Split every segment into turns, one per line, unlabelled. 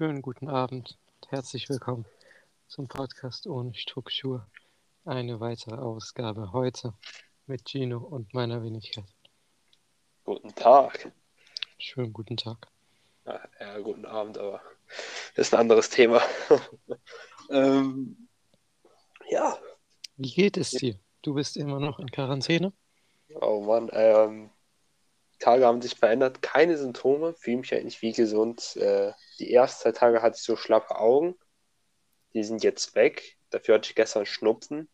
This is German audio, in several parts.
Schönen guten Abend herzlich willkommen zum Podcast ohne Struktur. Eine weitere Ausgabe heute mit Gino und meiner Wenigkeit.
Guten Tag.
Schönen guten Tag.
Ja, ja, guten Abend, aber das ist ein anderes Thema. ähm, ja.
Wie geht es dir? Du bist immer noch in Quarantäne?
Oh Mann, ähm, Tage haben sich verändert, keine Symptome, fühle mich eigentlich wie gesund. Äh, die ersten zwei Tage hatte ich so schlappe Augen, die sind jetzt weg. Dafür hatte ich gestern Schnupfen,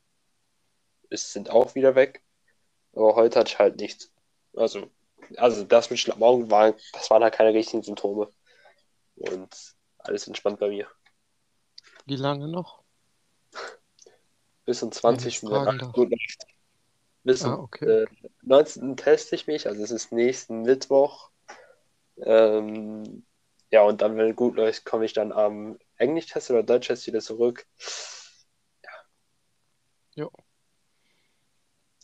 es sind auch wieder weg. Aber heute hatte ich halt nichts. Also, also das mit schlappen Augen, war, das waren halt keine richtigen Symptome. Und alles entspannt bei mir.
Wie lange noch?
Bis um 20
Wenn ich fragen
Uhr. Bis
Ah, okay.
äh, 19. teste ich mich, also es ist nächsten Mittwoch. Ähm, ja, und dann, wenn gut läuft, komme ich dann am Englisch-Test oder Deutsch-Test wieder zurück.
Jo.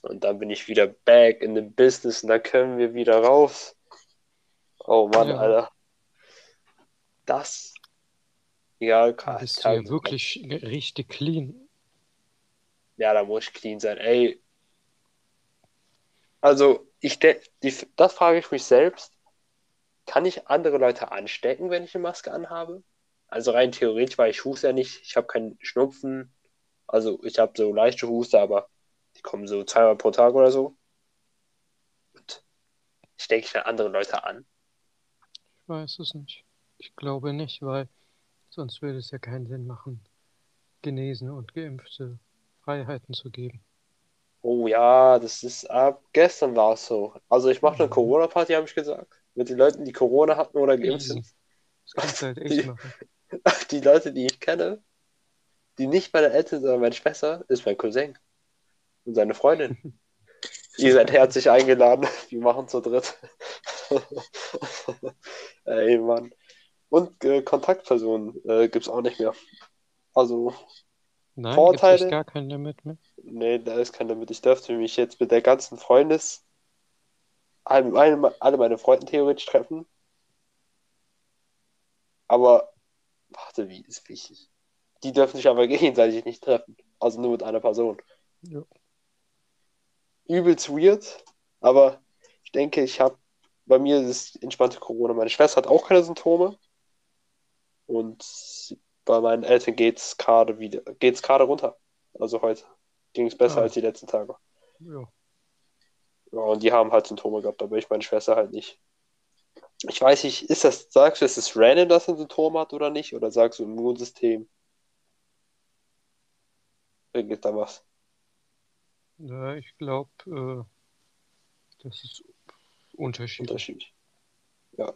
Und dann bin ich wieder back in the business und dann können wir wieder raus. Oh Mann,
Ja.
Alter. Das. Egal,
Da
Karl.
bist du ja wirklich richtig clean.
Ja, da muss ich clean sein. Ey. Also, ich die, das frage ich mich selbst. Kann ich andere Leute anstecken, wenn ich eine Maske anhabe? Also rein theoretisch, weil ich huste ja nicht, ich habe keinen Schnupfen. Also ich habe so leichte Huste, aber die kommen so zweimal pro Tag oder so. Und stecke ich dann andere Leute an?
Ich weiß es nicht. Ich glaube nicht, weil sonst würde es ja keinen Sinn machen, Genesene und Geimpfte Freiheiten zu geben.
Oh ja, das ist ab gestern war es so. Also ich mache eine
Mhm.
Corona-Party, habe ich gesagt. Mit den Leuten, die Corona hatten oder geimpft sind.
Das kannst du halt echt machen.
Die Leute, die ich kenne, die nicht meine Eltern, sondern meine Schwester, ist mein Cousin und seine Freundin. Ihr seid herzlich eingeladen. Wir machen zu dritt. Ey, Mann. Und äh, Kontaktpersonen äh, gibt es auch nicht mehr. Also,
Nein,
Vorteile?
gibt gar kein Limit mehr.
nee, da ist kein Limit. Ich dürfte mich jetzt mit der ganzen Freundes, alle, alle, meine Freunde theoretisch treffen. Aber, warte, wie ist wichtig? Die dürfen sich aber gegenseitig nicht treffen. Also nur mit einer Person.
Ja.
übelst weird, aber ich denke, ich habe bei mir ist es entspannte Corona. Meine Schwester hat auch keine Symptome und bei meinen Eltern geht's gerade wieder, geht's gerade runter. Also heute ging es besser
Ah.
als die letzten Tage.
Ja.
Ja, und die haben halt Symptome gehabt, aber ich meine Schwester halt nicht. Ich weiß nicht, ist das, sagst du, ist es random, dass er Symptome hat oder nicht? Oder sagst du Immunsystem? Regelt da was?
Ja, ich glaube, äh, das ist unterschiedlich.
Unterschiedlich. Ja.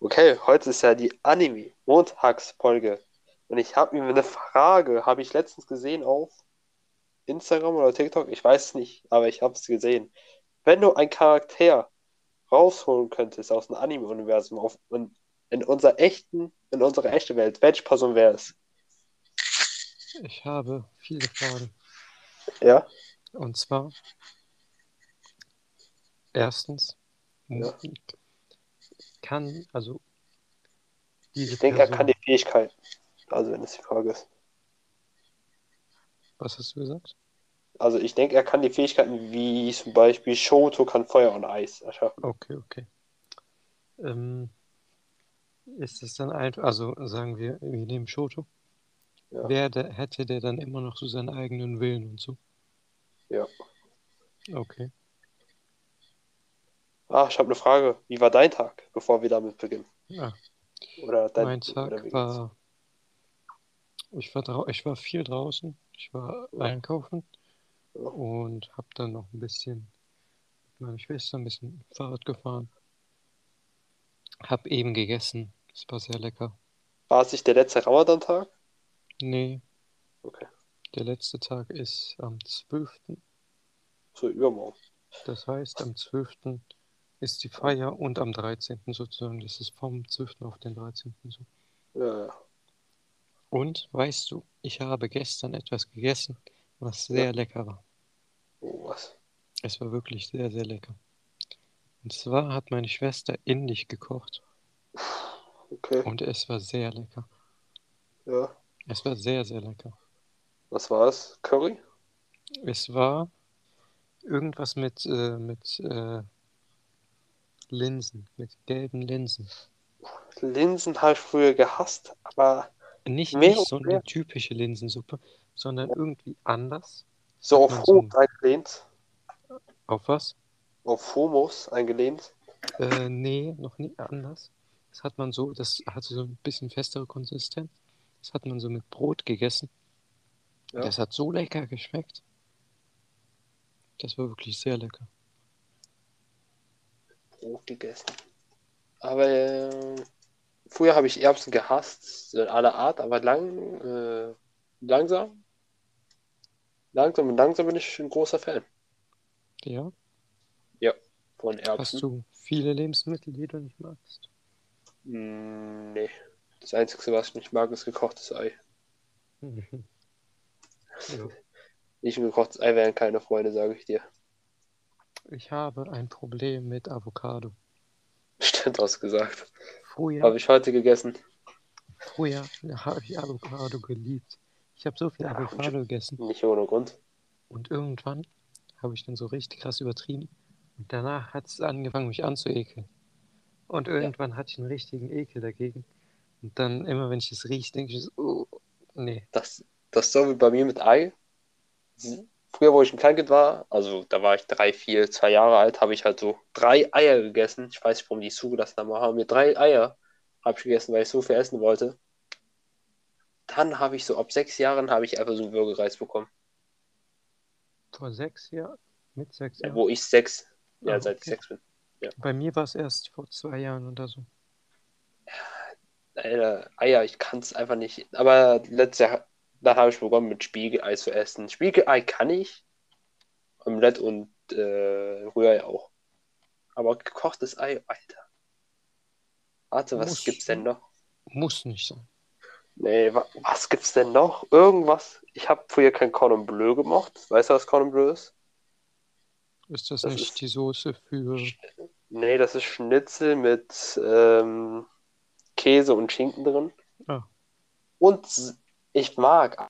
Okay, heute ist ja die Anime-Montagsfolge. Und ich habe mir eine Frage, habe ich letztens gesehen auf Instagram oder TikTok, ich weiß es nicht, aber ich habe es gesehen. Wenn du einen Charakter rausholen könntest aus dem Anime-Universum auf, in, in unserer echten, in unserer echten Welt, welche Person wäre es?
Ich habe viele Fragen.
Ja?
Und zwar, erstens,
Ja.
kann, also, diese
Ich denke, er
Person,
kann die Fähigkeit. Also, wenn es die Frage ist.
was hast du gesagt?
Also, ich denke, er kann die Fähigkeiten wie zum Beispiel Shoto kann Feuer und Eis erschaffen.
Okay, okay. Ähm, ist es dann einfach, also sagen wir, wir nehmen Shoto.
Ja.
Wer der, hätte der dann immer noch so seinen eigenen Willen und so?
Ja.
Okay.
Ah, ich habe eine Frage. Wie war dein Tag, bevor wir damit beginnen?
Ja,
Oder dein
mein
oder
Tag
geht's?
war, ich war ich war viel draußen. Ich war einkaufen und habe dann noch ein bisschen mit meiner Schwester ein bisschen Fahrrad gefahren. Hab eben gegessen. Es war sehr lecker.
War es nicht der letzte Ramadan-Tag?
Nee,
Okay.
der letzte Tag ist am 12.
So übermorgen.
Das heißt, am 12. ist die Feier und am 13. sozusagen. Das ist vom 12. auf den 13. so.
Ja, ja.
Und weißt du, ich habe gestern etwas gegessen, was sehr lecker war.
Oh, was?
Es war wirklich sehr, sehr lecker. Und zwar hat meine Schwester indisch gekocht.
okay.
Und es war sehr lecker.
Ja.
Es war sehr, sehr lecker.
Was war es? Curry?
Es war irgendwas mit, äh, mit äh, Linsen, mit gelben Linsen.
Linsen habe ich früher gehasst, aber
Nicht, nicht so eine typische Linsensuppe, sondern irgendwie anders.
so auf
so-
Hummus eingelehnt.
Auf was?
Auf Hummus eingelehnt.
Äh, nee, noch nie anders. Das hat man so, das hatte so ein bisschen festere Konsistenz. Das hat man so mit Brot gegessen.
Ja.
Das hat so lecker geschmeckt. Das war wirklich sehr lecker.
Brot gegessen. Aber äh, früher habe ich Erbsen gehasst, in aller Art, aber lang, äh, langsam. Langsam und langsam bin ich ein großer Fan
Ja,
von
hast
Erbsen.
du viele Lebensmittel, die du nicht magst?
Mm, nee. Das Einzige, was ich nicht mag, ist gekochtes Ei.
Mhm. Ja.
Nicht ein gekochtes Ei wären keine Freunde, sage ich dir.
Ich habe ein Problem mit Avocado.
Stimmt ausgesagt.
Früher,
Habe ich heute gegessen.
früher habe ich Avocado geliebt. Ich habe so viel
Ja,
Avocado gegessen.
Nicht ohne Grund.
Und irgendwann habe ich dann so richtig krass übertrieben. Und danach hat es angefangen, mich anzuekeln. Und irgendwann hatte ich einen richtigen Ekel dagegen. Und dann immer, wenn ich es rieche, denke ich so, oh, nee.
Das, das ist so wie bei mir mit Ei. Früher, wo ich ein Kleinkind war, also da war ich drei, vier, zwei Jahre alt, habe ich halt so drei Eier gegessen. Ich weiß nicht, warum die es zugelassen haben, aber haben mir drei Eier habe ich gegessen, weil ich so viel essen wollte. Dann habe ich so ab sechs Jahren habe ich einfach so einen Würgereiz bekommen.
Vor sechs Jahren, mit sechs Jahren.
Wo ich sechs, ja,
Ah,
seit ich
okay.
sechs bin.
Bei mir war es erst vor zwei Jahren oder so.
Alter, Eier, ich kann es einfach nicht. Aber letztes Jahr, da habe ich begonnen mit Spiegelei zu essen. Spiegelei kann ich. Omelette und äh, Rührei auch. Aber gekochtes Ei, Alter. Warte, was
Muss-
gibt's denn noch?
Muss nicht sein.
Nee, wa was gibt's denn noch? Irgendwas? Ich habe früher kein Cordon Bleu gemocht. Weißt du, was Cordon Bleu ist?
Ist das,
Das
nicht
ist-
die Soße für.
Nee, das ist Schnitzel mit ähm, Käse und Schinken drin.
Ah.
Und ich mag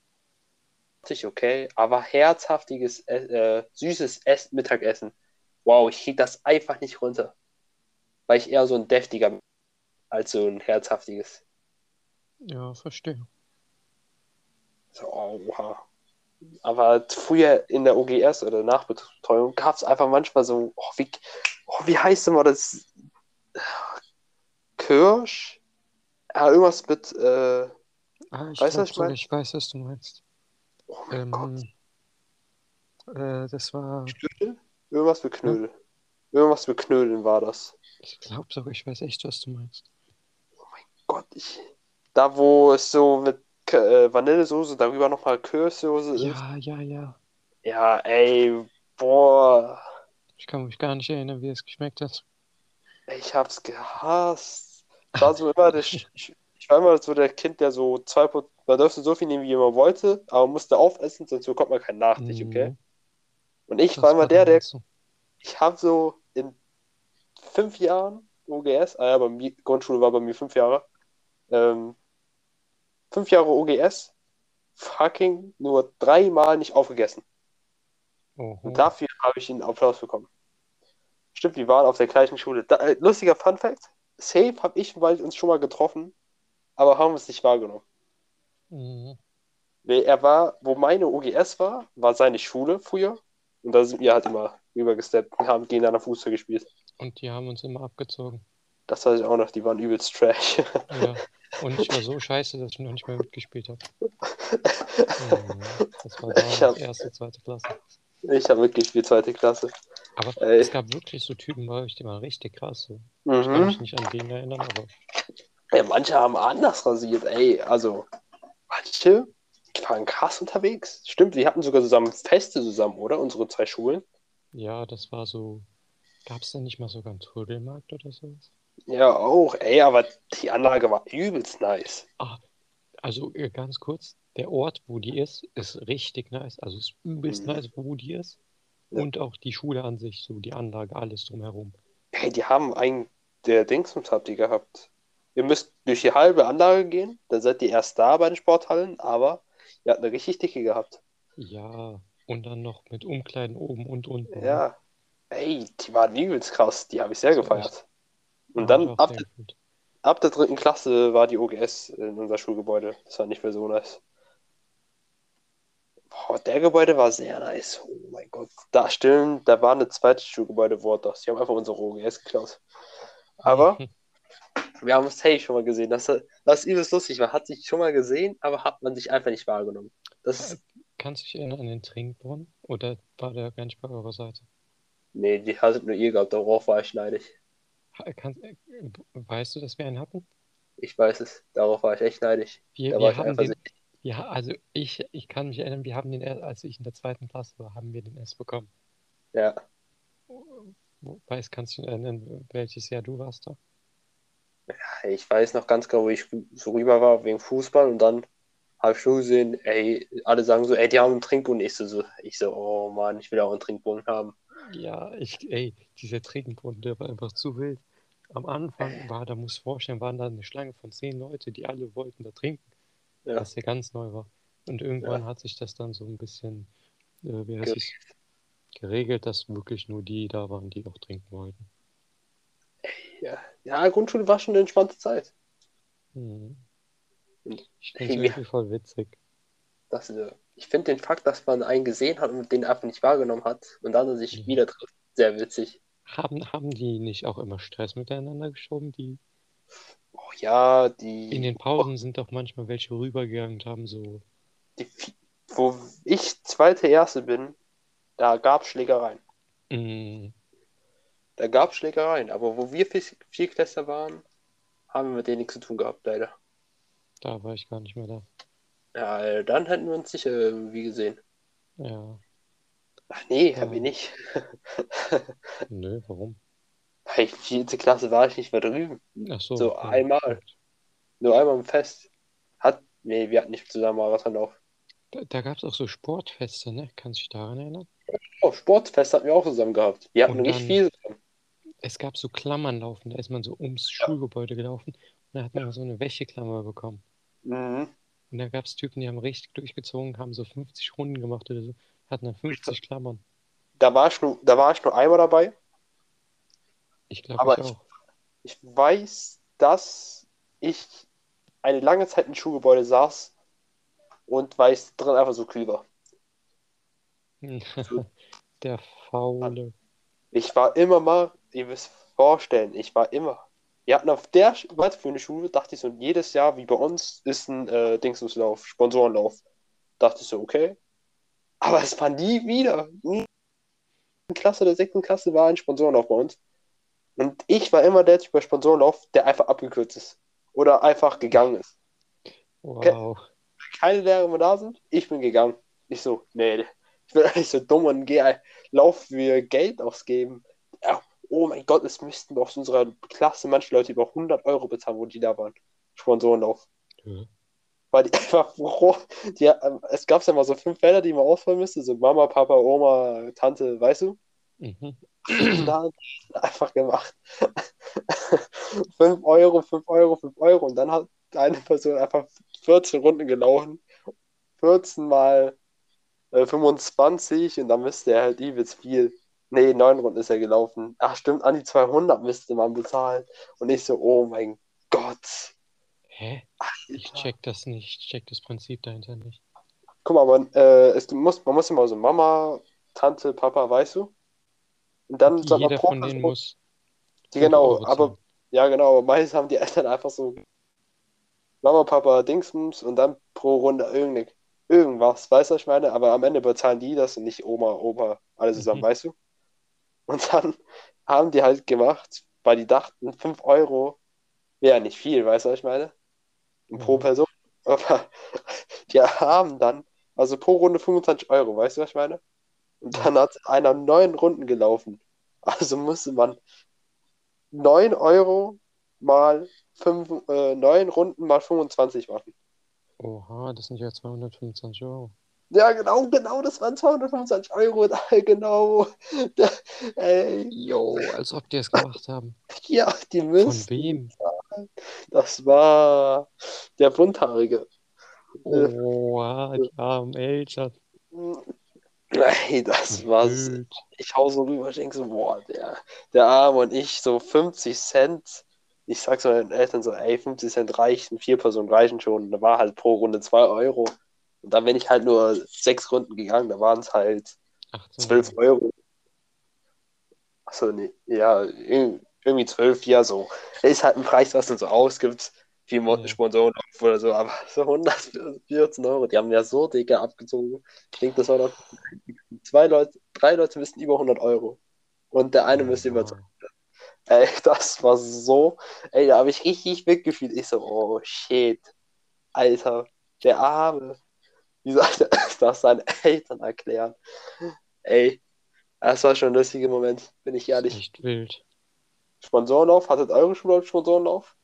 sich okay, aber herzhaftiges, äh, äh, süßes Ess Mittagessen. Wow, ich krieg das einfach nicht runter. Weil ich eher so ein deftiger bin, als so ein herzhaftiges.
Ja, verstehe.
So, oh, oha. Aber früher in der OGS oder Nachbetreuung gab es einfach manchmal so, oh, wie, oh, wie heißt immer das? Kirsch? Ja, irgendwas mit, äh,
Ah, ich
Weißt du, was ich
sogar,
mein?
ich weiß, was du meinst.
oh mein Gott,
Ähm, äh, das war.
Knödel? Irgendwas mit Knödel. Irgendwas mit Knödeln war das.
Ich glaube sogar, ich weiß echt, was du meinst.
Gott, ich. Da, wo es so mit äh, Vanillesoße, darüber nochmal Kirschsoße ist.
Ja, ja, ja.
Ja, ey, boah.
Ich kann mich gar nicht erinnern, wie es geschmeckt hat.
Ich hab's gehasst. War so immer der, ich, ich war immer so der Kind, der so zwei, man durfte so viel nehmen, wie man wollte, aber man musste aufessen, sonst bekommt man keinen Nachtisch, okay?
Mhm,
Und ich
das
war immer der, der,
so.
ich habe so in fünf Jahren OGS, ah ja, bei mir, Grundschule war bei mir fünf Jahre, ähm, fünf Jahre OGS, fucking nur dreimal nicht aufgegessen.
Oho.
Und dafür habe ich einen Applaus bekommen. Stimmt, wir waren auf der gleichen Schule. Da, äh, lustiger Fun Fact: Safe habe ich und Wald uns schon mal getroffen, aber haben es nicht wahrgenommen.
Mhm.
Nee, er war, wo meine OGS war, war seine Schule früher. Und da sind wir halt immer rübergesteppt und haben gegeneinander Fußball gespielt.
Und die haben uns immer abgezogen.
Das weiß ich auch noch, die waren übelst trash.
Ja. Und ich war so scheiße, dass ich noch nicht mehr mitgespielt habe. Mhm. Das war
Ich
damals
hab-
erste, zweite Klasse.
Ich habe mitgespielt, zweite Klasse.
Aber
Ey.
es gab wirklich so Typen bei euch, die waren richtig krass. So. Ich kann
Mhm.
mich nicht an den erinnern, aber
Ja, manche haben anders rasiert, ey. Also, manche waren krass unterwegs. Stimmt, wir hatten sogar zusammen Feste zusammen, oder? Unsere zwei Schulen.
ja, das war so. Gab es denn nicht mal sogar einen Trödelmarkt oder sowas?
Ja, auch, ey, aber die Anlage war übelst nice.
Also äh, ganz kurz, der Ort, wo die ist, ist richtig nice. Also ist übelst
Mhm.
nice, wo die ist.
Ja.
Und auch die Schule an sich, so die Anlage, alles drumherum.
Hey, die haben einen, der Dingsbums habt ihr gehabt. Ihr müsst durch die halbe Anlage gehen, dann seid ihr erst da bei den Sporthallen, aber ihr habt eine richtig dicke gehabt.
Ja, und dann noch mit Umkleiden oben und unten. ne?
Ja. Ey, die waren übelst krass, die habe ich sehr
Das
gefeiert. Und
Ja,
dann ab,
gefühlt.
ab der dritten Klasse war die OGS in unser Schulgebäude. Das war nicht mehr so nice. Boah, der Gebäude war sehr nice. Oh mein Gott. Da stimmt, da war eine zweite Schulgebäude Worters. Die haben einfach unsere OGS geklaut. Aber wir haben es safe schon mal gesehen. Das, das ist übelst lustig. Man hat sich schon mal gesehen, aber hat man sich einfach nicht wahrgenommen. Das ist,
Kannst du dich erinnern an den Trinkbrunnen? Oder war der gar nicht bei eurer Seite?
nee, die hattet nur ihr gehabt. Darauf war ich neidisch.
Ha- Kann, äh, weißt du, dass wir einen hatten?
Ich weiß es. Darauf war ich echt neidisch.
Wir,
Da war
wir haben den, ja, also ich, ich kann mich erinnern, wir haben den, erst- als ich in der zweiten Klasse war, haben wir den erst bekommen.
Ja.
Weißt, kannst du dich erinnern, welches Jahr du warst da?
Ich weiß noch ganz genau, wo ich so rüber war wegen Fußball und dann habe ich schon gesehen, ey, alle sagen so, ey, die haben einen Trinkbrunnen. Ich so, so, ich so, oh Mann, ich will auch einen Trinkbrunnen haben.
Ja, ich, ey, dieser Trinkbrunnen, der war einfach zu wild. Am Anfang war, da muss vorstellen, waren da eine Schlange von zehn Leute, die alle wollten da trinken,
Ja.
was ja ganz neu war. Und irgendwann hat sich das dann so ein bisschen, äh, wie heißt es, geregelt, dass wirklich nur die da waren, die auch trinken wollten.
Ja, ja Grundschule war schon eine entspannte Zeit.
Mhm.
Und
Ich
Hey,
irgendwie voll witzig.
Das, äh, ich finde den Fakt, dass man einen gesehen hat und den einfach nicht wahrgenommen hat und dann sich
Ja.
wieder trifft, sehr witzig.
Haben, haben die nicht auch immer Stress miteinander geschoben? Die
Oh ja, die,
in den Pausen sind doch manchmal welche rübergegangen und haben so.
die, wo ich zweite Erste bin, da gab es Schlägereien.
Mm,
Da gab es Schlägereien, aber wo wir Vier- Vierklässler waren, haben wir mit denen nichts zu tun gehabt, leider.
da war ich gar nicht mehr da.
Ja, äh, dann hätten wir uns sicher irgendwie gesehen.
Ja,
Ach nee,
Ja.
haben wir nicht.
nö, warum?
Hey, vierte Klasse war ich nicht mehr drüben.
Ach so.
So
ja,
einmal. Nur einmal im Fest. Hat, nee, wir hatten nicht zusammen Marathon auf.
Da, da gab es auch so Sportfeste, ne? Kannst du dich daran erinnern?
Oh, Sportfest hatten wir auch zusammen gehabt. Wir hatten
dann-
viel zusammen.
Es gab so Klammernlaufen, da ist man so ums Schulgebäude gelaufen und dann hat man so eine Wäscheklammer bekommen.
Mhm.
Und da gab es Typen, die haben richtig durchgezogen, haben so 50 Runden gemacht oder so, hatten dann 50 Klammern.
Da war ich nur, da war ich nur einmal dabei.
Ich glaube,
Aber
ich
ich-
auch.
Ich weiß, dass ich eine lange Zeit im Schulgebäude saß und weil es drin einfach so kühl war.
Der Faule.
Ich war immer mal, ihr müsst vorstellen, ich war immer. Wir hatten auf der weiterführenden Schule, dachte ich so, jedes Jahr, wie bei uns, ist ein äh, Dingsungslauf, Sponsorenlauf. Dachte ich so, okay. Aber es war nie wieder. Nie in Klasse der sechsten Klasse war ein Sponsorenlauf bei uns. Und ich war immer der Typ bei Sponsorenlauf, der einfach abgekürzt ist. Oder einfach gegangen ist.
Wow.
Keine Lehrer mehr da sind, ich bin gegangen. Ich so, nee, ich bin eigentlich so dumm und gehe, lauf für Geld ausgeben. Ja, oh mein Gott, es müssten doch aus unserer Klasse manche Leute über 100 Euro bezahlen, wo die da waren. Sponsorenlauf.
Ja.
Weil die einfach, froh- die, ähm, es gab ja mal so fünf Felder, die man ausfüllen müsste, so Mama, Papa, Oma, Tante, weißt du?
Mhm.
Und da hat die einfach gemacht. 5 Euro, 5 Euro, 5 Euro. Und dann hat eine Person einfach 14 Runden gelaufen. 14 mal äh, 25 und dann müsste er halt übelst viel. Nee, 9 Runden ist er gelaufen. Ach, stimmt, an die 200 müsste man bezahlen. Und ich so, oh mein Gott.
Hä? Ich check das nicht. Ich check das Prinzip dahinter nicht.
Guck mal, man, äh, es muss, man muss immer so Mama, Tante, Papa, weißt du? Und dann sagt man pro
von denen
Person-
muss.
Die,
5
genau, aber ja, genau, aber meistens haben die Eltern einfach so Mama, Papa, Dingsens und dann pro Runde irgende, irgendwas, weißt du, was ich meine? Aber am Ende bezahlen die das und nicht Oma, Opa, alle zusammen,
Mhm.
weißt du? Und dann haben die halt gemacht, weil die dachten, 5 Euro wäre nicht viel, weißt du, was ich meine? Und pro
Mhm.
Person. Aber die haben dann, also pro Runde 25 Euro, weißt du, was ich meine? Und dann hat einer neun Runden gelaufen. Also musste man 9 Euro mal fünf, äh, 9 Runden mal 25 machen.
Oha, das sind ja 225 Euro.
Ja, genau, genau, das waren 225 Euro, genau. Da, ey,
Jo, als ob die es gemacht haben.
ja, die
Von
müssen.
wem?
Das war der Bunthaarige.
Oh, ah, die armen Eltern.
Ey, das war so,
Blöd.
ich hau so rüber, ich denke so, boah, der, der Arme und ich so 50 Cent. Ich sag so meinen Eltern so, ey, 50 Cent reichen, vier Personen reichen schon. Und da war halt pro Runde 2 Euro. Und dann bin ich halt nur sechs Runden gegangen, da waren es halt
18
12 Euro. Achso, nee, ja, irg- irgendwie 12, ja, so. Ist halt ein Preis, was du so ausgibst, wie
Ja.
Sponsoren oder so, aber so 114 Euro, die haben ja so dicke abgezogen. Ich denke, das war doch zwei Leute, drei Leute müssten über 100 Euro. Und der eine müsste über. Ey, das war so. Ey, da habe ich richtig mitgefühlt. Ich so, oh shit. Alter, der Arme. Wie soll er das seinen Eltern erklären? Ey, das war schon ein lustiger Moment, bin ich ehrlich.
Echt wild.
Sponsorenlauf, hattet eure Schule einen Sponsorenlauf?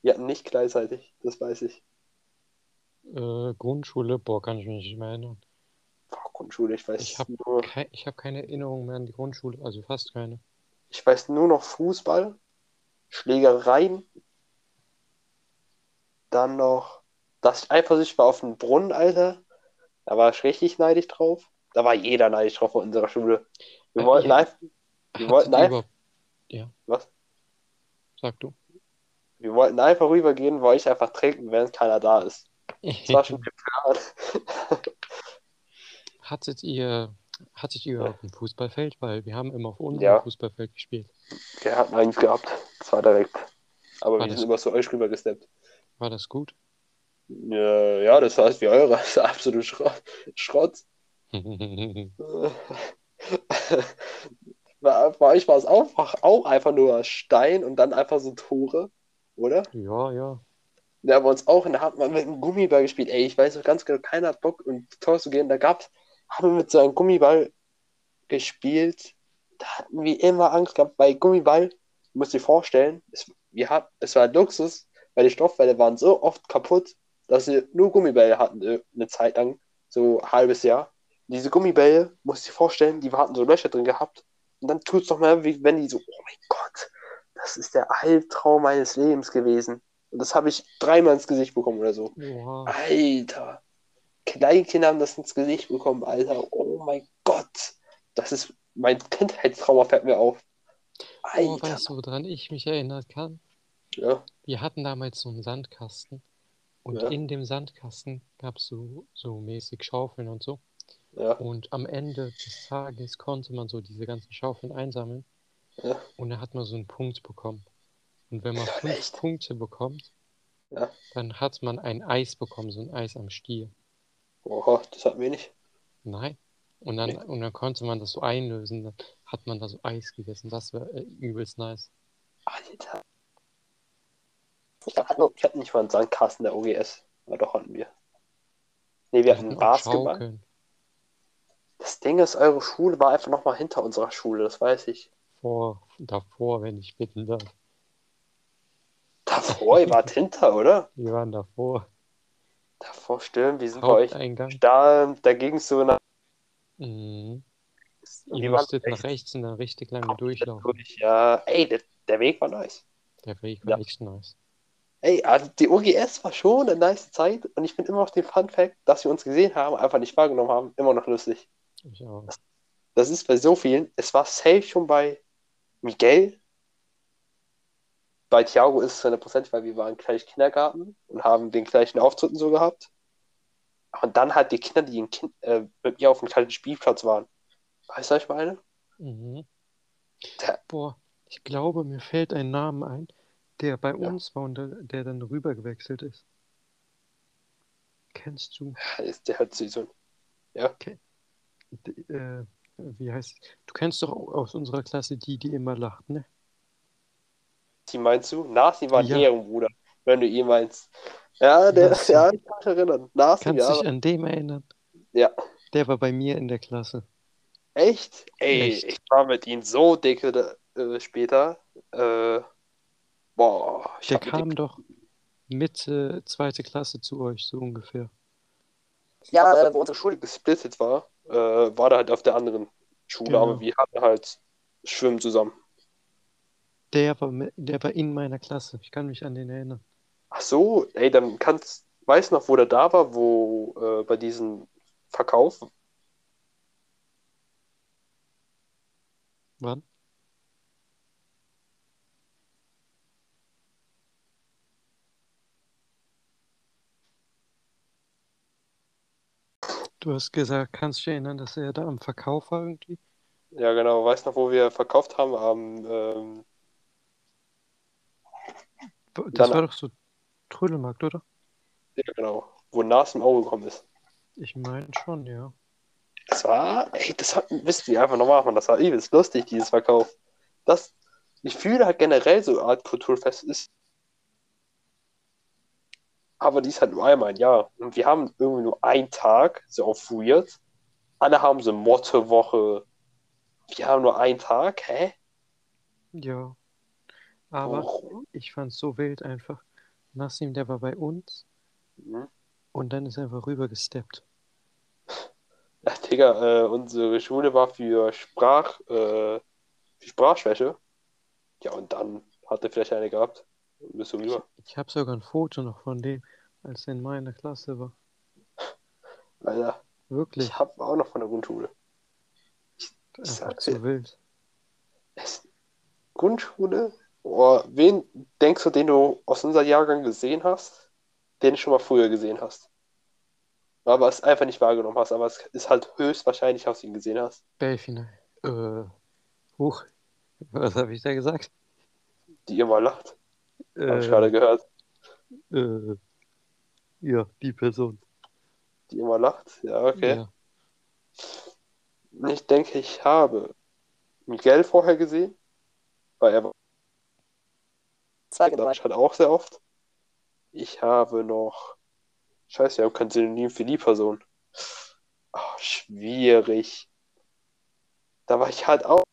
Wir hatten nicht gleichzeitig, das weiß ich.
Äh, Grundschule, boah, kann ich mich nicht mehr erinnern.
Boah, Grundschule, ich weiß
Ich hab
nur,
Kei ich habe keine Erinnerung mehr an die Grundschule, also fast keine.
ich weiß nur noch Fußball, Schlägereien, dann noch, dass ich eifersüchtig war auf den Brunnen, Alter. Da war ich richtig neidisch drauf. Da war jeder neidisch drauf in unserer Schule. Wir
Äh,
wollten
ja.
einfach, Wir wollten einfach-
überhaupt...
was?
Sag du.
Wir wollten einfach rübergehen, weil ich einfach trinken, während keiner da ist. Das war schon geplant.
Hattet ihr, hattet ihr überhaupt ein Fußballfeld? Weil wir haben immer auf unserem
Ja.
Fußballfeld gespielt.
Wir hatten eins gehabt. Das war direkt. Aber
War
wir sind immer zu euch rübergesteppt.
War das gut?
Ja, das heißt wie eure. Das ist absolut Schrott. Schrott. Bei euch war es auch, auch einfach nur Stein und dann einfach so Tore, oder?
Ja, ja.
Ja, bei uns auch. Und da hat man mit einem Gummiball gespielt. Ey, ich weiß noch ganz genau, keiner hat Bock, um Tor zu gehen. Da gab's, haben wir mit so einem Gummiball gespielt. Da hatten wir immer Angst gehabt. Bei Gummiball, du musst dir vorstellen, es, wir hat, es war Luxus, weil die Stoffbälle waren so oft kaputt, dass wir nur Gummibälle hatten, äh, eine Zeit lang, so ein halbes Jahr. Diese Gummibälle, du dir vorstellen, die hatten so Löcher drin gehabt. Und dann tut's doch mal, wie wenn die so, oh mein Gott, das ist der Albtraum meines Lebens gewesen. Und das habe ich dreimal ins Gesicht bekommen oder so.
Oha.
Alter. Kleinkinder haben das ins Gesicht bekommen, Alter. Oh mein Gott. Das ist mein Kindheitstrauma fällt mir auf.
Oh,
Alter.
weißt du, woran ich mich erinnern kann?
Ja,
Wir hatten damals so einen Sandkasten und
Ja.
in dem Sandkasten gab es so, so mäßig Schaufeln und so.
ja,
Und am Ende des Tages konnte man so diese ganzen Schaufeln einsammeln
ja.
und dann hat man so einen Punkt bekommen. Und wenn man
Ja,
fünf
echt?
Punkte bekommt, dann hat man ein Eis bekommen, so ein Eis am Stiel.
Oha, das hatten wir nicht.
Nein. Und dann,
Nee.
und dann konnte man das so einlösen, dann hat man da so Eis gegessen. Das war äh, übelst nice.
Alter. Ich hatte, ich hatte nicht mal einen Sandkasten der OGS. Aber doch hatten wir. Nee, wir hatten
hatten
Basketball.
Schaukeln.
Das Ding ist, eure Schule war einfach nochmal hinter unserer Schule, das weiß ich.
Vor, davor, wenn ich bitten darf.
Davor, ihr wart hinter, oder?
Wir waren davor.
Davor stimmt, wir sind bei euch. Da, da ging es so nach.
Mhm.
wir
Ihr musstet nach
rechts
rechts und dann richtig lange durchlaufen.
durch. Ja, ey, der, der Weg war nice.
Der Weg war
Ja.
echt nice.
Ey, also die OGS war schon eine nice Zeit und ich finde immer noch den Fun Fact, dass wir uns gesehen haben, einfach nicht wahrgenommen haben, immer noch lustig.
Ich auch.
Das ist bei so vielen. Es war safe schon bei Miguel. Bei Thiago ist es 100%, weil wir waren gleich Kindergarten und haben den gleichen Auftritt und so gehabt. Und dann halt die Kinder, die in kind, äh, mit mir auf dem kleinen Spielplatz waren. Weißt du, was ich meine?
Mhm. Boah, ich glaube, mir fällt ein Name ein, der bei
Ja.
uns war und der, der dann rüber gewechselt ist. Kennst du?
Ist der hat so.
D äh, wie heißt Du kennst doch aus unserer Klasse die, die immer lacht, ne?
Die meinst du? Nasi war
Ja.
ein Ehrenbruder, wenn du ihn meinst. Ja, der,
Nasi.
ja, ich kann mich erinnern. Nasi,
Kannst
ja.
dich an dem erinnern?
Ja.
Der war bei mir in der Klasse.
Echt? Ey,
Echt.
ich war mit ihm so dicke da- äh, später. Äh, boah, ich
Der kam doch Mitte zweite Klasse zu euch, so ungefähr.
Ja, äh, wo unsere Schule gesplittet war, äh, war der halt auf der anderen Schule,
Genau.
aber wir hatten halt Schwimmen zusammen.
Der war, der war in meiner Klasse. Ich kann mich an den erinnern.
Ach so, ey, dann kannst, weißt noch, wo der da war, wo äh, bei diesem Verkauf?
Wann? Du hast gesagt, kannst du dich erinnern, dass er da am Verkauf war irgendwie?
Ja, genau, weißt noch, wo wir verkauft haben am, ähm,
Das
Dann-
war doch so Trödelmarkt, oder?
ja, genau, wo Nas im Auge gekommen ist.
Ich meine schon, ja.
Das war, ey, das hat, wisst ihr einfach nochmal machen, das war übelst lustig, dieses Verkauf. Das, ich fühle halt generell so Art Kulturfest ist. Aber die ist halt nur einmal im Jahr. Und wir haben irgendwie nur einen Tag, so auf Weird. Alle haben so Mottowoche. Wir haben nur einen Tag, hä?
Ja. Aber
Warum?
ich fand's so wild einfach. Nassim, der war bei uns
Mhm.
und dann ist er einfach rübergesteppt.
Ja, Digga, äh, unsere Schule war für Sprach, äh, für Sprachschwäche. Ja, und dann hat er vielleicht eine gehabt. Bist du rüber.
Ich habe sogar ein Foto noch von dem, als er in meiner Klasse war.
Alter,
Wirklich.
ich hab auch noch von der Grundschule.
Einfach
sag
zu
dir.
wild.
Es, Grundschule? Oh, wen denkst du, den du aus unserem Jahrgang gesehen hast, den du schon mal früher gesehen hast? Aber es einfach nicht wahrgenommen hast, aber es ist halt höchstwahrscheinlich, dass du ihn gesehen hast.
Belfine. Äh, huch. Was habe ich da gesagt?
Die immer lacht. Hab ich
Äh,
gerade gehört.
äh, ja, die Person.
Die immer lacht. Ja, okay.
Ja.
Ich denke, ich habe Miguel vorher gesehen, weil er war. Ich halt auch sehr oft. Ich habe noch. Scheiße, wir haben kein Synonym für die Person. Ah, schwierig. Da war ich halt auch.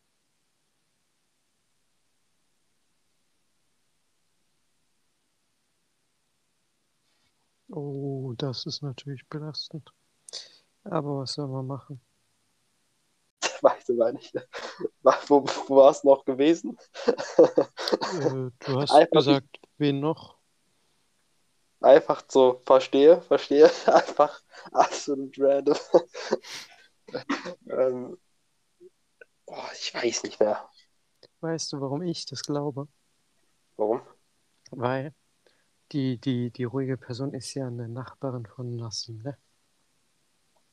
Oh, das ist natürlich belastend. Aber was soll man machen?
Weiß ich nicht. Wo, wo war es noch gewesen?
Äh, du hast
Einfach
gesagt, wen noch?
Einfach so, verstehe, verstehe. Einfach absolut random. ähm, boah, ich weiß nicht mehr.
Weißt du, warum ich das glaube?
Warum?
Weil die, die, die ruhige Person ist ja eine Nachbarin von Nassim, ne?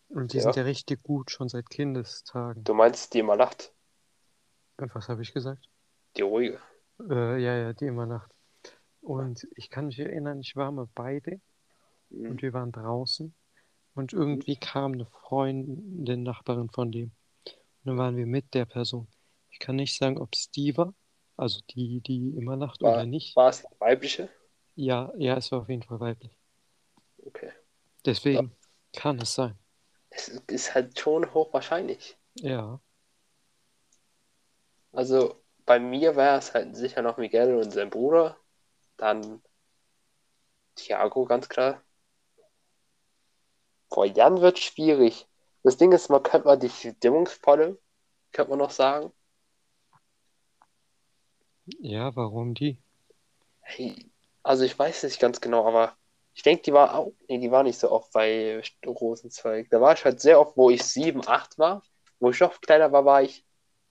Und die
Ja.
sind ja richtig gut, schon seit Kindestagen.
Du meinst, die immer lacht?
Was habe ich gesagt?
Die ruhige.
Äh, ja, ja, die immer Nacht. Und ich kann mich erinnern, ich war mal beide
Mhm.
und wir waren draußen und irgendwie kam eine Freundin, Nachbarin von dem. Und dann waren wir mit der Person. Ich kann nicht sagen, ob es die war, also die, die immer lacht
War-
oder nicht.
War es weibliche?
Ja, ja, es war auf jeden Fall weiblich.
Okay.
Deswegen kann es sein.
Es ist halt schon hochwahrscheinlich.
Ja,
Also bei mir wäre es halt sicher noch Miguel und sein Bruder. Dann Thiago, ganz klar. Vor Jan wird schwierig. Das Ding ist, man könnte mal die Stimmungsvolle, könnte man noch sagen.
ja, warum die?
Hey, also ich weiß nicht ganz genau, aber ich denke, die war auch, nee, die war nicht so oft bei Rosenzweig. Da war ich halt sehr oft, wo ich sieben, acht war. Wo ich noch kleiner war, war ich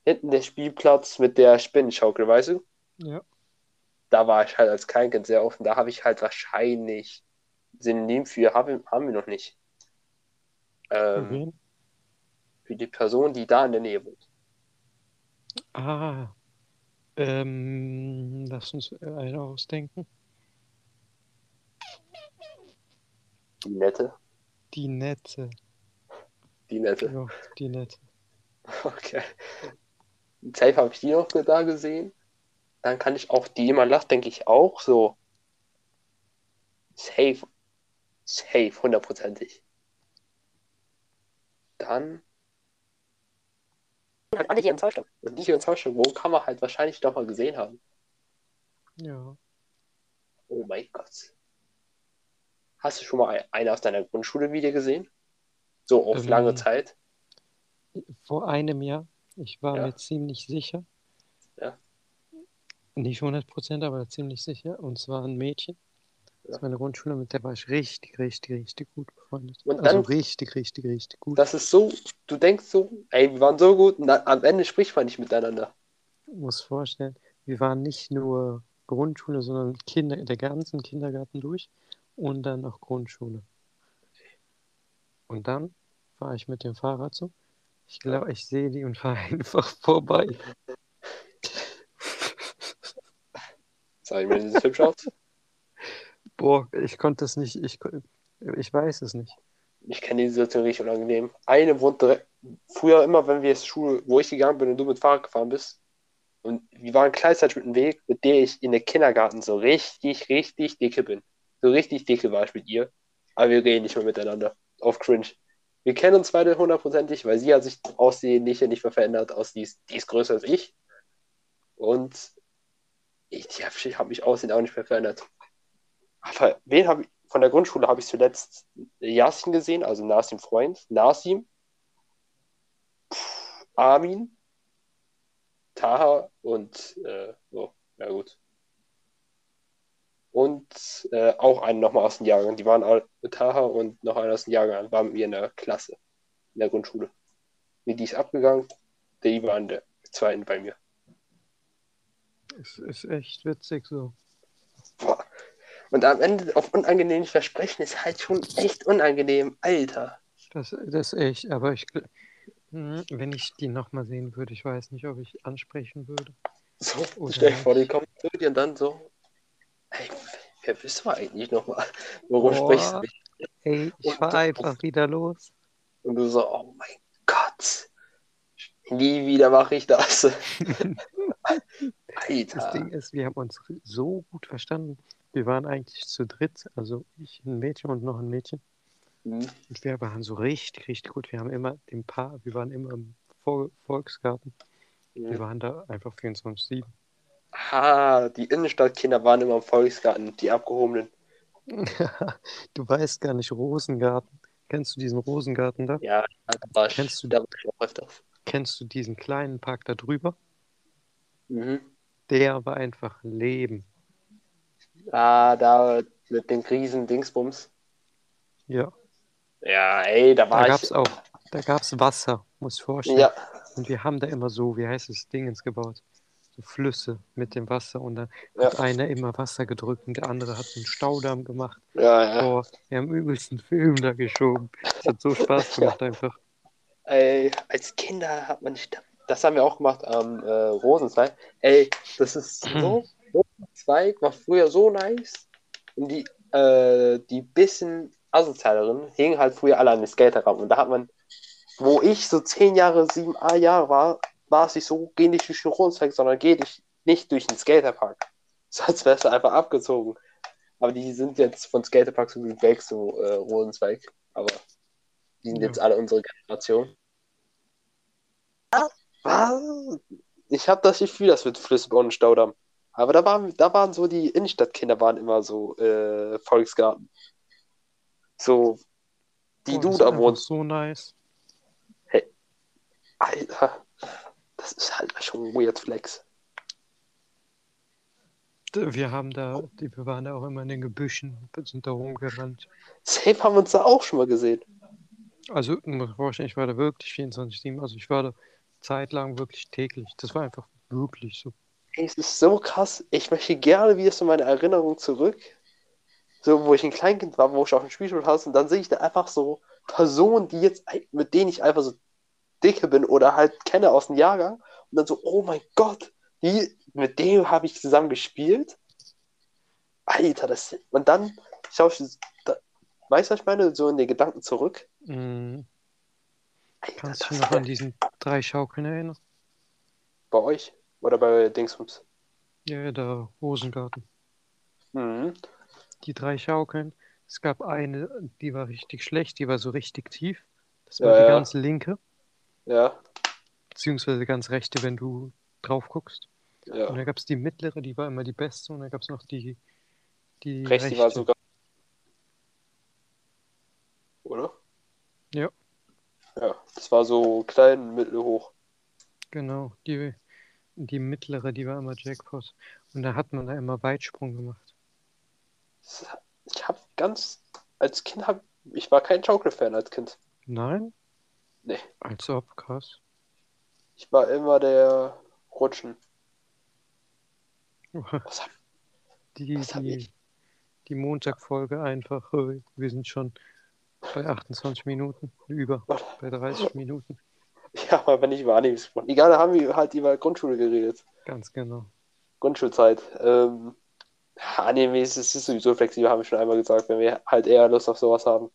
hinten der Spielplatz mit der Spinnenschaukel, weißt du?
Ja,
Da war ich halt als Kleinkind sehr oft und da habe ich halt wahrscheinlich Synonym für haben, haben wir noch nicht.
für
Ähm,
wen?
für die Person, die da in der Nähe wohnt.
Ah, ähm, lass uns eine ausdenken.
Die nette.
Die Nette.
Die nette.
Ja, die Nette.
Okay. Safe habe ich die noch da gesehen. Dann kann ich auch die immer lacht, denke ich auch so. Safe. Safe, hundertprozentig. Dann. Halt alle hier im Zollstock. Und nicht hier im Zollstock. Wo kann man halt wahrscheinlich doch mal gesehen haben?
Ja.
Oh mein Gott. Hast du schon mal ein- eine aus deiner Grundschule wieder gesehen? So auf
Ähm,
lange Zeit?
Vor einem Jahr, ich war
Ja.
mir ziemlich sicher.
Ja.
Nicht 100%, aber ziemlich sicher. Und zwar ein Mädchen. Das ist meine Grundschule, mit der war ich richtig, richtig, richtig gut befreundet.
Und
also
dann-
richtig, richtig, richtig gut.
Das ist so, du denkst so, ey, wir waren so gut und dann, am Ende spricht man nicht miteinander.
Du musst vorstellen, wir waren nicht nur Grundschule, sondern Kinder, der ganzen Kindergarten durch und dann noch Grundschule. Und dann fahre ich mit dem Fahrrad so. Ich glaube, ich sehe die und fahre einfach vorbei.
Sag ich mir, sieht das hübsch aus?
Boah, ich konnte es nicht, ich, ich weiß es nicht.
Ich kenne die Situation richtig unangenehm. Eine wohnt direkt, früher immer, wenn wir jetzt Schule, wo ich gegangen bin und du mit Fahrrad gefahren bist, und wir waren gleichzeitig mit dem Weg, mit der ich in den Kindergarten so richtig, richtig dicke bin. So richtig dicke war ich mit ihr. Aber wir reden nicht mehr miteinander. Auf cringe. Wir kennen uns beide hundertprozentig, weil sie hat sich aussehen nicht, mehr verändert. Aus, die, ist, die ist größer als ich. Und ich, die hab- ich habe mich aussehen auch nicht mehr verändert. Aber wen habe ich, von der Grundschule habe ich zuletzt Yasin gesehen, also Nasim Freund, Nasim, Pff, Armin, Taha und äh, so, ja gut. Und äh, auch einen nochmal aus dem Jahrgang. Die waren alle, Taha und noch einer aus dem Jahrgang waren mit mir in der Klasse, in der Grundschule. Wie die ist abgegangen, die war in der zweiten bei mir.
Es ist echt witzig so.
Boah. Und am Ende auf unangenehme Versprechen ist halt schon echt unangenehm, Alter.
Das, das ist echt, aber ich, Hm, wenn ich die nochmal sehen würde, ich weiß nicht, ob ich ansprechen würde.
So,
Oder
stell dir vor, die kommen zu dir und dann so, ey, wer bist du eigentlich nochmal? Worum
Boah.
sprichst du?
Ey, ich
Und
fahr einfach wieder los.
Und du so, oh mein Gott, nie wieder mache ich das.
Das
Alter.
Ding ist, wir haben uns so gut verstanden. Wir waren eigentlich zu dritt, also ich, ein Mädchen und noch ein Mädchen.
Hm.
Und wir waren so richtig, richtig gut. Wir haben immer den Paar, wir waren immer im Vol Volksgarten. Wir
Hm.
waren da einfach 24-7.
Ah, die Innenstadtkinder waren immer im Volksgarten, die abgehobenen.
Du weißt gar nicht, Rosengarten. Kennst du diesen Rosengarten da?
Ja, da war ich,
Kennst du-
da war ich auch öfters.
Kennst du diesen kleinen Park da drüber?
Mhm.
Der war einfach Leben.
Ah, da mit den riesen Dingsbums.
Ja,
Ja, ey, da
da
war
gab's
ich.
auch, da gab's Wasser, muss ich vorstellen.
Ja,
Und wir haben da immer so, wie heißt es, Dingens gebaut. So Flüsse mit dem Wasser. Und dann
Ja.
hat einer immer Wasser gedrückt und der andere hat einen Staudamm gemacht.
ja, ja.
Boah, wir haben übelst einen Film da geschoben. Es hat so Spaß gemacht einfach.
Ey, als Kinder hat man nicht. Das haben wir auch gemacht am äh, Rosenzweig. Ey, das ist so. Rosenzweig war früher so nice. Und die, äh, die bisschen asozialeren hingen halt früher alle an den Skaterrampen. Und da hat man, wo ich so zehn Jahre, sieben ah, Jahre war, war es nicht so, geh nicht durch den Rosenzweig, sondern geh dich nicht durch den Skaterpark. Sonst wärst du einfach abgezogen. Aber die sind jetzt von Skaterpark so gut weg, so äh, Rosenzweig. Aber die sind
Ja.
jetzt alle unsere Generation. Was? Ich habe das Gefühl, das wird Flüssigborn und Staudamm. Aber da waren, da waren so die Innenstadtkinder waren immer so äh, Volksgarten. So, die
Boah,
du da wohnst.
So nice.
Alter, das ist halt schon weird Flex.
Wir haben da, die- wir waren da auch immer in den Gebüschen, sind da rumgerannt.
Safe haben wir uns da auch schon mal gesehen.
Also, vorstellen, ich war da wirklich 24-7. Also, ich war da zeitlang wirklich täglich. Das war einfach wirklich so.
Ey, es ist so krass. Ich möchte gerne wieder so meine Erinnerung zurück. So, wo ich ein Kleinkind war, wo ich auf dem Spielschul hatte, und dann sehe ich da einfach so Personen, die jetzt, ein- mit denen ich einfach so dicke bin oder halt kenne aus dem Jahrgang. Und dann so, oh mein Gott, die, mit dem habe ich zusammen gespielt. Alter, das. Und dann schaue ich, da, weißt du, was ich meine? So in den Gedanken zurück.
Mm,
Alter,
kannst du noch an diesen drei Schaukeln erinnern?
bei euch oder bei Dingsbums.
Ja, ja, da Rosengarten.
Mhm.
Die drei Schaukeln. Es gab eine, die war richtig schlecht, die war so richtig tief. Das
Ja,
war die
ja.
ganz linke,
Ja,
beziehungsweise ganz rechte, wenn du drauf guckst. Und
ja.
dann gab es die mittlere, die war immer die beste. Und dann gab es noch die, die
Rechts, die war
rechte.
sogar. Oder?
Ja.
Ja, das war so klein, mittelhoch.
Genau, die, die mittlere, die war immer Jackpot. Und da hat man da immer Weitsprung gemacht.
Ich habe ganz, als Kind hab, ich war kein Schaukelfan als Kind.
Nein?
Nee.
Als ob, krass.
Ich war immer der Rutschen. Was hab,
Die,
Was hab
die,
ich?
die Montagfolge einfach, äh, wir sind schon bei 28 Minuten, über, bei 30 Minuten.
ja, aber nicht über Animes gesprochen. Egal, da haben wir halt über Grundschule geredet.
Ganz genau.
Grundschulzeit. Ähm, Animes, es ist sowieso flexibel, haben wir schon einmal gesagt, wenn wir halt eher Lust auf sowas haben.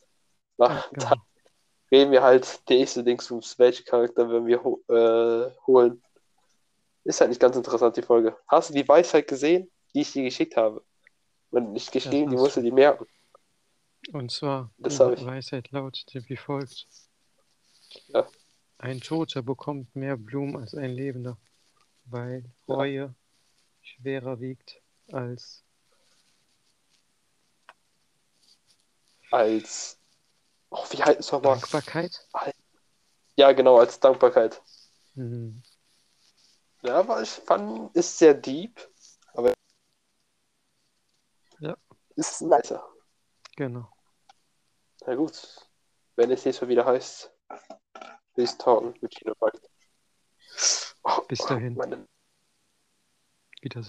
Na,
Ganz genau.
Reden wir halt der nächste Dingsbums, welche Charakter werden wir ho äh, holen. Ist halt nicht ganz interessant, die Folge. Hast du die Weisheit gesehen, die ich dir geschickt habe? Und nicht geschrieben, die
hast
musst du dir merken.
Und zwar,
Das
die. Weisheit lautet wie folgt.
Ja.
Ein Toter bekommt mehr Blumen als ein Lebender, weil
Ja.
Reue schwerer wiegt als
Als. Oh, wie heißt es nochmal?
Dankbarkeit.
Ja, genau, als Dankbarkeit.
Mhm.
Ja, aber ich fand, ist sehr deep. Aber.
Ja.
Ist nicer.
Genau.
Na gut. Wenn es nächstes Mal wieder heißt, Please Talken mit Chino Oh,
Bis dahin.
meine
Wieder